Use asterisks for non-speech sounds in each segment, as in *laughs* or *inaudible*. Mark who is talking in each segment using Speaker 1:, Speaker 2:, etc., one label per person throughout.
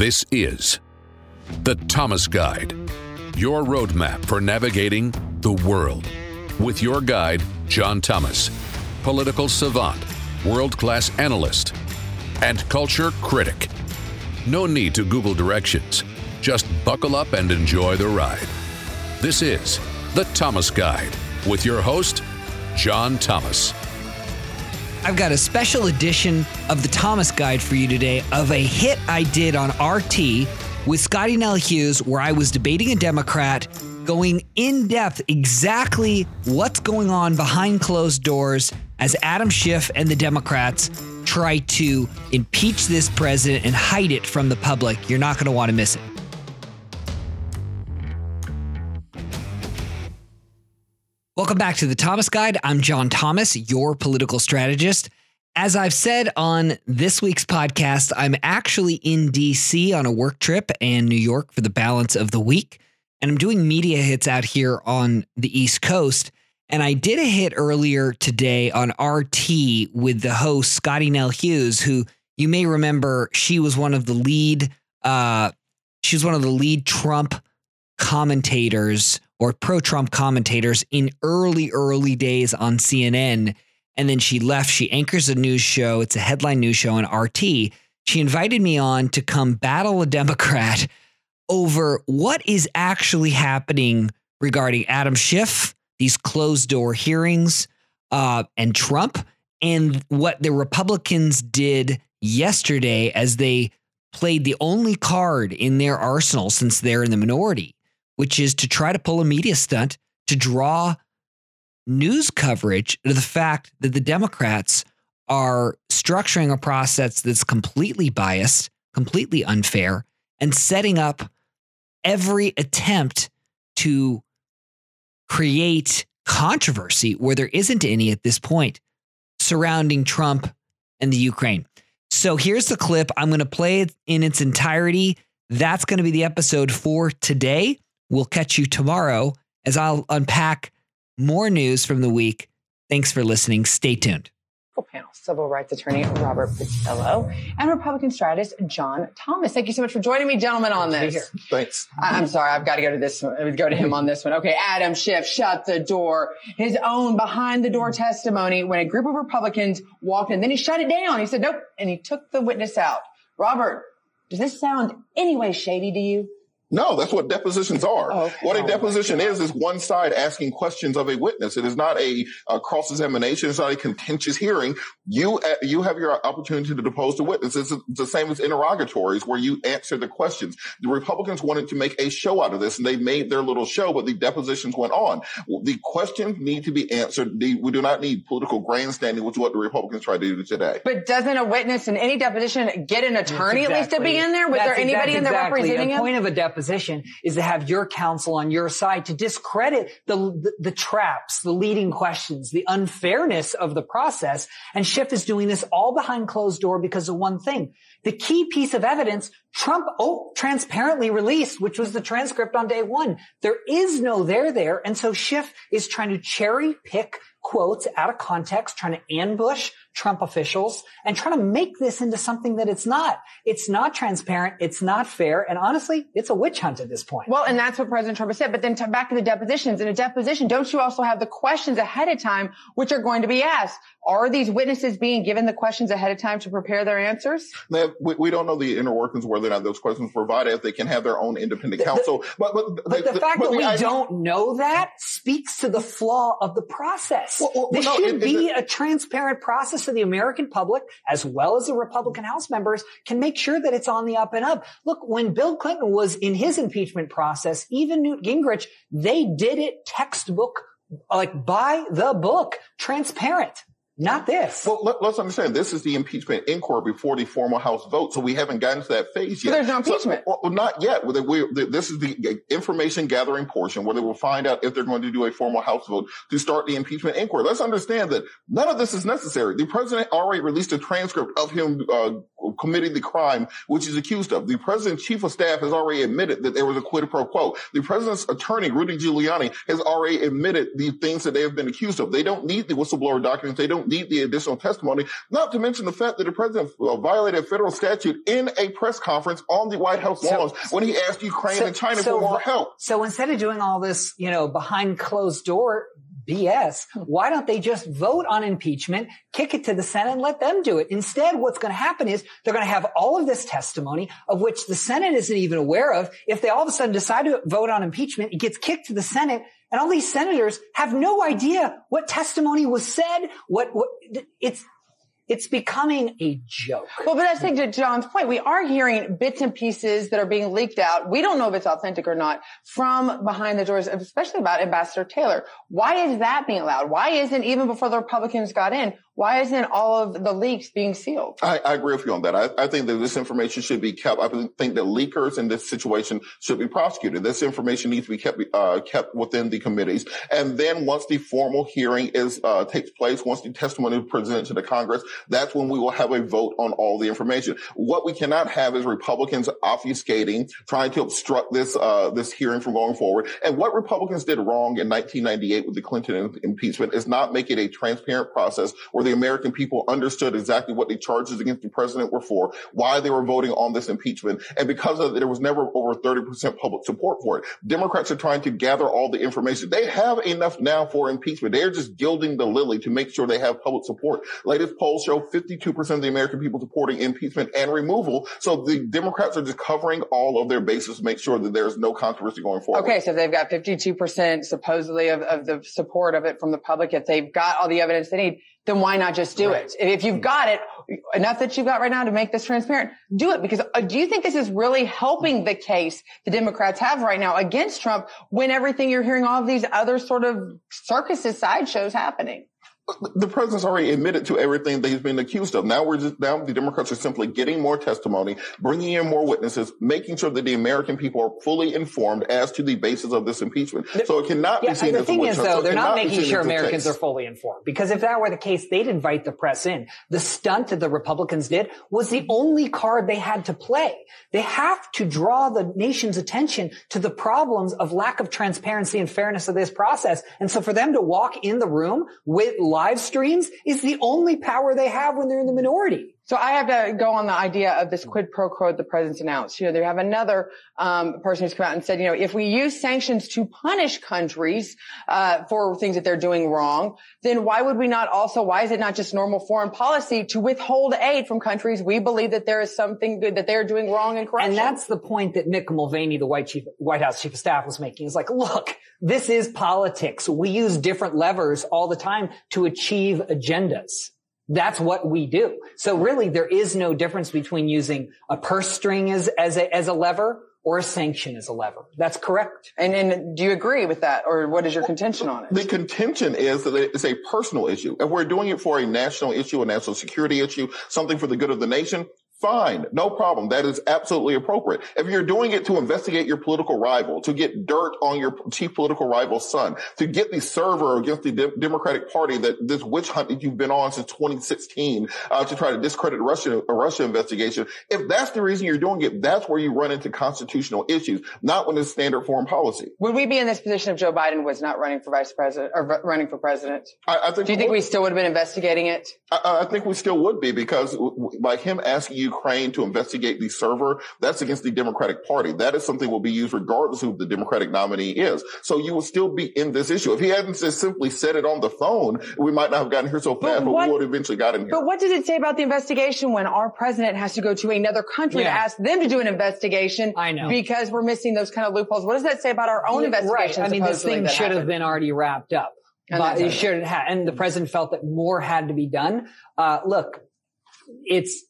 Speaker 1: This is the Thomas Guide, your roadmap for navigating the world. With your guide, John Thomas, political savant, world class analyst, and culture critic. No need to Google directions. Just buckle up and enjoy the ride. This is the Thomas Guide with your host, John Thomas.
Speaker 2: I've got a special edition of the Thomas Guide for you today of a hit I did on RT with Scottie Nell Hughes, where I was debating a Democrat, going in depth exactly what's going on behind closed doors as Adam Schiff and the Democrats try to impeach this president and hide it from the public. You're not going to want to miss it. Welcome back to the Thomas Guide. I'm John Thomas, your political strategist. As I've said on this week's podcast, I'm actually in DC on a work trip and New York for the balance of the week. And I'm doing media hits out here on the East Coast. And I did a hit earlier today on RT with the host, Scottie Nell Hughes, who you may remember she was one of the lead, uh, she was one of the lead Trump commentators or pro Trump commentators in early, early days on CNN. And then she left. She anchors a news show. It's a headline news show on RT. She invited me on to come battle a Democrat *laughs* over what is actually happening regarding Adam Schiff, these closed door hearings, uh, and Trump, and what the Republicans did yesterday as they played the only card in their arsenal since they're in the minority which is to try to pull a media stunt to draw news coverage to the fact that the Democrats are structuring a process that's completely biased, completely unfair, and setting up every attempt to create controversy where there isn't any at this point surrounding Trump and the Ukraine. So here's the clip. I'm going to play it in its entirety. That's going to be the episode for today. We'll catch you tomorrow as I'll unpack more news from the week. Thanks for listening. Stay tuned.
Speaker 3: Panel, civil rights attorney Robert Patillo and Republican strategist John Thomas. Thank you so much for joining me, gentlemen, on this.
Speaker 4: Thanks.
Speaker 3: I- I'm sorry, I've got to go to this. One. Go to him on this one. Okay, Adam Schiff shut the door. His own behind the door testimony when a group of Republicans walked in. Then he shut it down. He said nope, and he took the witness out. Robert, does this sound any way shady to you?
Speaker 4: No, that's what depositions are.
Speaker 3: Oh, okay.
Speaker 4: What a
Speaker 3: Oh,
Speaker 4: deposition
Speaker 3: my
Speaker 4: is is one side asking questions of a witness. It is not a, uh cross examination. It's not a contentious hearing. You uh, you have your opportunity to depose the witness. It's the same as interrogatories where you answer the questions. The Republicans wanted to make a show out of this, and they made their little show, but the depositions went on. The questions need to be answered. The, we do not need political grandstanding, which is what the Republicans try to do today.
Speaker 3: But doesn't a witness in any deposition get an attorney at least to be in there? Was there anybody
Speaker 5: that's
Speaker 3: in there
Speaker 5: exactly.
Speaker 3: representing
Speaker 5: the
Speaker 3: him?
Speaker 5: point of a deposition is to have your counsel on your side to discredit the, the the traps, the leading questions, the unfairness of the process. And Schiff is doing this all behind closed door because of one thing: the key piece of evidence Trump oh, transparently released, which was the transcript on day one. There is no there there, and so Schiff is trying to cherry pick quotes out of context, trying to ambush Trump officials and trying to make this into something that it's not. It's not transparent. It's not fair. And honestly, it's a witch hunt at this point.
Speaker 3: Well, and that's what President Trump has said. But then to, back to the depositions. In a deposition, don't you also have the questions ahead of time, which are going to be asked? Are these witnesses being given the questions ahead of time to prepare their answers?
Speaker 4: They have- we, we don't know the inner workings whether or not those questions were provided. If they can have their own independent counsel, but but,
Speaker 5: But the fact
Speaker 4: but
Speaker 5: that we
Speaker 4: idea-
Speaker 5: don't know that speaks to the flaw of the process.
Speaker 4: Well, well,
Speaker 5: this
Speaker 4: no,
Speaker 5: should
Speaker 4: it-
Speaker 5: be
Speaker 4: it-
Speaker 5: a transparent process so the American public, as well as the Republican House members, can make sure that it's on the up and up. Look, when Bill Clinton was in his impeachment process, even Newt Gingrich, they did it textbook, like by the book, transparent. Not this.
Speaker 4: Well, let, us understand this is the impeachment inquiry before the formal House vote, so we haven't gotten to that phase yet.
Speaker 3: there's no
Speaker 4: So-
Speaker 3: impeachment.
Speaker 4: well, not yet. This is the information gathering portion where they will find out if they're going to do a formal House vote to start the impeachment inquiry. Let's understand that none of this is necessary. The president already released a transcript of him uh, committing the crime which he's accused of. The president's chief of staff has already admitted that there was a quid pro quo. The president's attorney, Rudy Giuliani, has already admitted the things that they have been accused of. They don't need the whistleblower documents. They don't need the additional testimony, not to mention the fact that the president uh, violated a federal statute in a press conference on the White House so, lawns when he asked Ukraine so, and China so, for more help.
Speaker 5: So instead of doing all this, you know, behind closed door BS. Why don't they just vote on impeachment, kick it to the Senate and let them do it? Instead, what's going to happen is they're going to have all of this testimony of which the Senate isn't even aware of. If they all of a sudden decide to vote on impeachment, it gets kicked to the Senate and all these senators have no idea what testimony was said, what, what, it's, it's becoming a joke.
Speaker 3: Well, but I think to John's point. We are hearing bits and pieces that are being leaked out. We don't know if it's authentic or not from behind the doors, especially about Ambassador Taylor. Why is that being allowed? Why isn't even before the Republicans got in? Why isn't all of the leaks being sealed?
Speaker 4: I, I agree with you on that. I, I, think that this information should be kept. I think that leakers in this situation should be prosecuted. This information needs to be kept uh, kept within the committees. And then once the formal hearing is uh, takes place, once the testimony is presented to the Congress, that's when we will have a vote on all the information. What we cannot have is Republicans obfuscating, trying to obstruct this uh, this hearing from going forward. And what Republicans did wrong in 1998 with the Clinton impeachment is not make it a transparent process where the the American people understood exactly what the charges against the president were for, why they were voting on this impeachment. And because of it, there was never over 30% public support for it. Democrats are trying to gather all the information. They have enough now for impeachment. They're just gilding the lily to make sure they have public support. Latest polls show 52% of the American people supporting impeachment and removal. So the Democrats are just covering all of their bases to make sure that there's no controversy going forward.
Speaker 3: Okay. So they've got 52% supposedly of, of the support of it from the public. If they've got all the evidence they need, then why not just do right. it? If you've got it, enough that you've got right now to make this transparent, do it. Because uh, do you think this is really helping the case the Democrats have right now against Trump when everything you're hearing all of these other sort of circuses, sideshows happening?
Speaker 4: The president's already admitted to everything that he's been accused of. Now we're just now the Democrats are simply getting more testimony, bringing in more witnesses, making sure that the American people are fully informed as to the basis of this impeachment. So it cannot yeah, be seen
Speaker 5: the
Speaker 4: as
Speaker 5: thing is, though, they're not making sure Americans are fully informed because if that were the case, they'd invite the press in. The stunt that the Republicans did was the only card they had to play. They have to draw the nation's attention to the problems of lack of transparency and fairness of this process. And so for them to walk in the room with live streams is the only power they have when they're in the minority.
Speaker 3: So I have to go on the idea of this quid pro quo the president's announced. You know, they have another um, person who's come out and said, you know, if we use sanctions to punish countries uh, for things that they're doing wrong, then why would we not also? Why is it not just normal foreign policy to withhold aid from countries we believe that there is something good that they're doing wrong and corruption?
Speaker 5: And that's the point that Mick Mulvaney, the White, Chief, White House chief of staff, was making. Is like, look, this is politics. We use different levers all the time to achieve agendas. That's what we do. So really there is no difference between using a purse string as, as a, as a lever or a sanction as a lever. That's correct.
Speaker 3: And, and do you agree with that or what is your contention on it?
Speaker 4: The contention is that it's a personal issue. If we're doing it for a national issue, a national security issue, something for the good of the nation, Fine. No problem. That is absolutely appropriate. If you're doing it to investigate your political rival, to get dirt on your chief political rival's son, to get the server against the de- Democratic Party that this witch hunt that you've been on since 2016, uh, to try to discredit Russia, a Russia investigation. If that's the reason you're doing it, that's where you run into constitutional issues, not when it's standard foreign policy.
Speaker 3: Would we be in this position if Joe Biden was not running for vice president or running for president?
Speaker 4: I, I think.
Speaker 3: Do you think we still would have been investigating it?
Speaker 4: I, I think we still would be because like him asking you Ukraine to investigate the server, that's against the Democratic Party. That is something will be used regardless of who the Democratic nominee is. So you will still be in this issue. If he hadn't just simply said it on the phone, we might not have gotten here so fast, but, what, we would have eventually gotten here.
Speaker 3: But what does it say about the investigation when our president has to go to another country yeah. to ask them to do an investigation?
Speaker 5: I know.
Speaker 3: Because we're missing those kind of loopholes. What does that say about our own yeah, investigation?
Speaker 5: Right. I mean, this thing should happened? have been already wrapped up. And but it should have, and the president felt that more had to be done. Uh, look, it's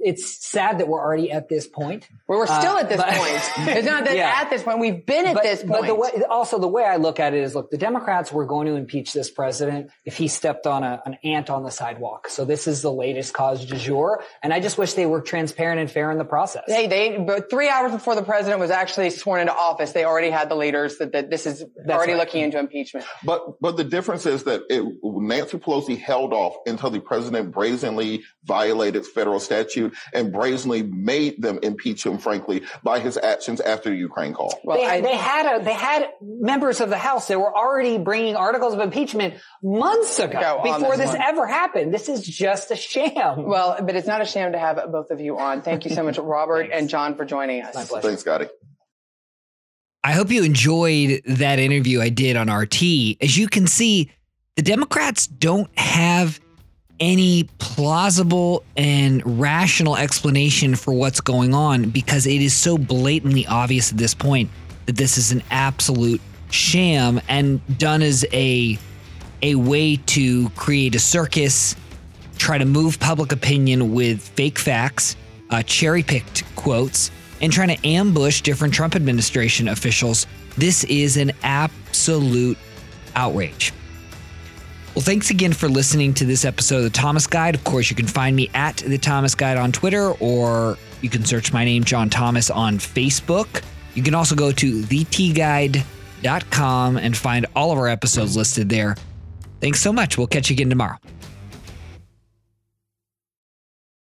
Speaker 5: it's sad that we're already at this point.
Speaker 3: Well, we're still uh, at this but, point. It's not that *laughs* yeah. at this point. We've been at
Speaker 5: but,
Speaker 3: this point.
Speaker 5: But the way, also the way I look at it is, look, the Democrats were going to impeach this president if he stepped on a, an ant on the sidewalk. So this is the latest cause du jour. And I just wish they were transparent and fair in the process.
Speaker 3: Hey, they, but three hours before the president was actually sworn into office, they already had the leaders that, that this is That's already right. looking into impeachment.
Speaker 4: But, but the difference is that it, Nancy Pelosi held off until the president brazenly violated federal statute and brazenly made them impeach him, frankly, by his actions after the Ukraine call.
Speaker 5: Well, they, I, they had a, they had members of the House that were already bringing articles of impeachment months ago before this, this ever happened. This is just a sham.
Speaker 3: Well, but it's not a sham to have both of you on. Thank you so much, Robert and John, for joining us.
Speaker 4: My pleasure. Thanks, Scottie.
Speaker 2: I hope you enjoyed that interview I did on RT. As you can see, the Democrats don't have any plausible and rational explanation for what's going on because it is so blatantly obvious at this point that this is an absolute sham and done as a a way to create a circus, try to move public opinion with fake facts, uh, cherry picked quotes, and trying to ambush different Trump administration officials. This is an absolute outrage. Well, thanks again for listening to this episode of the Thomas Guide. Of course, you can find me at the Thomas Guide on Twitter, or you can search my name, John Thomas, on Facebook. You can also go to thetguide.com and find all of our episodes listed there. Thanks so much. We'll catch you again tomorrow.